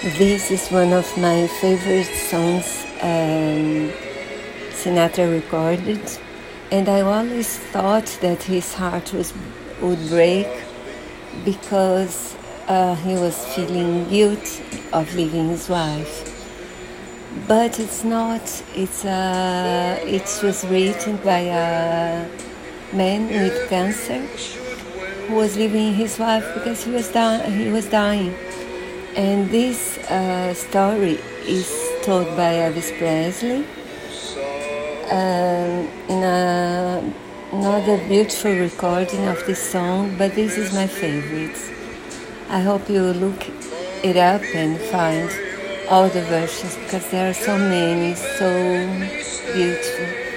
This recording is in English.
This is one of my favorite songs um, Sinatra recorded, and I always thought that his heart was would break because uh, he was feeling guilt of leaving his wife. But it's not. It's uh, it was written by a man with cancer who was leaving his wife because he was dying. He was dying, and this uh, story is told by Elvis Presley um, in a, another beautiful recording of this song. But this is my favorite. I hope you look it up and find all the versions because there are so many, so beautiful.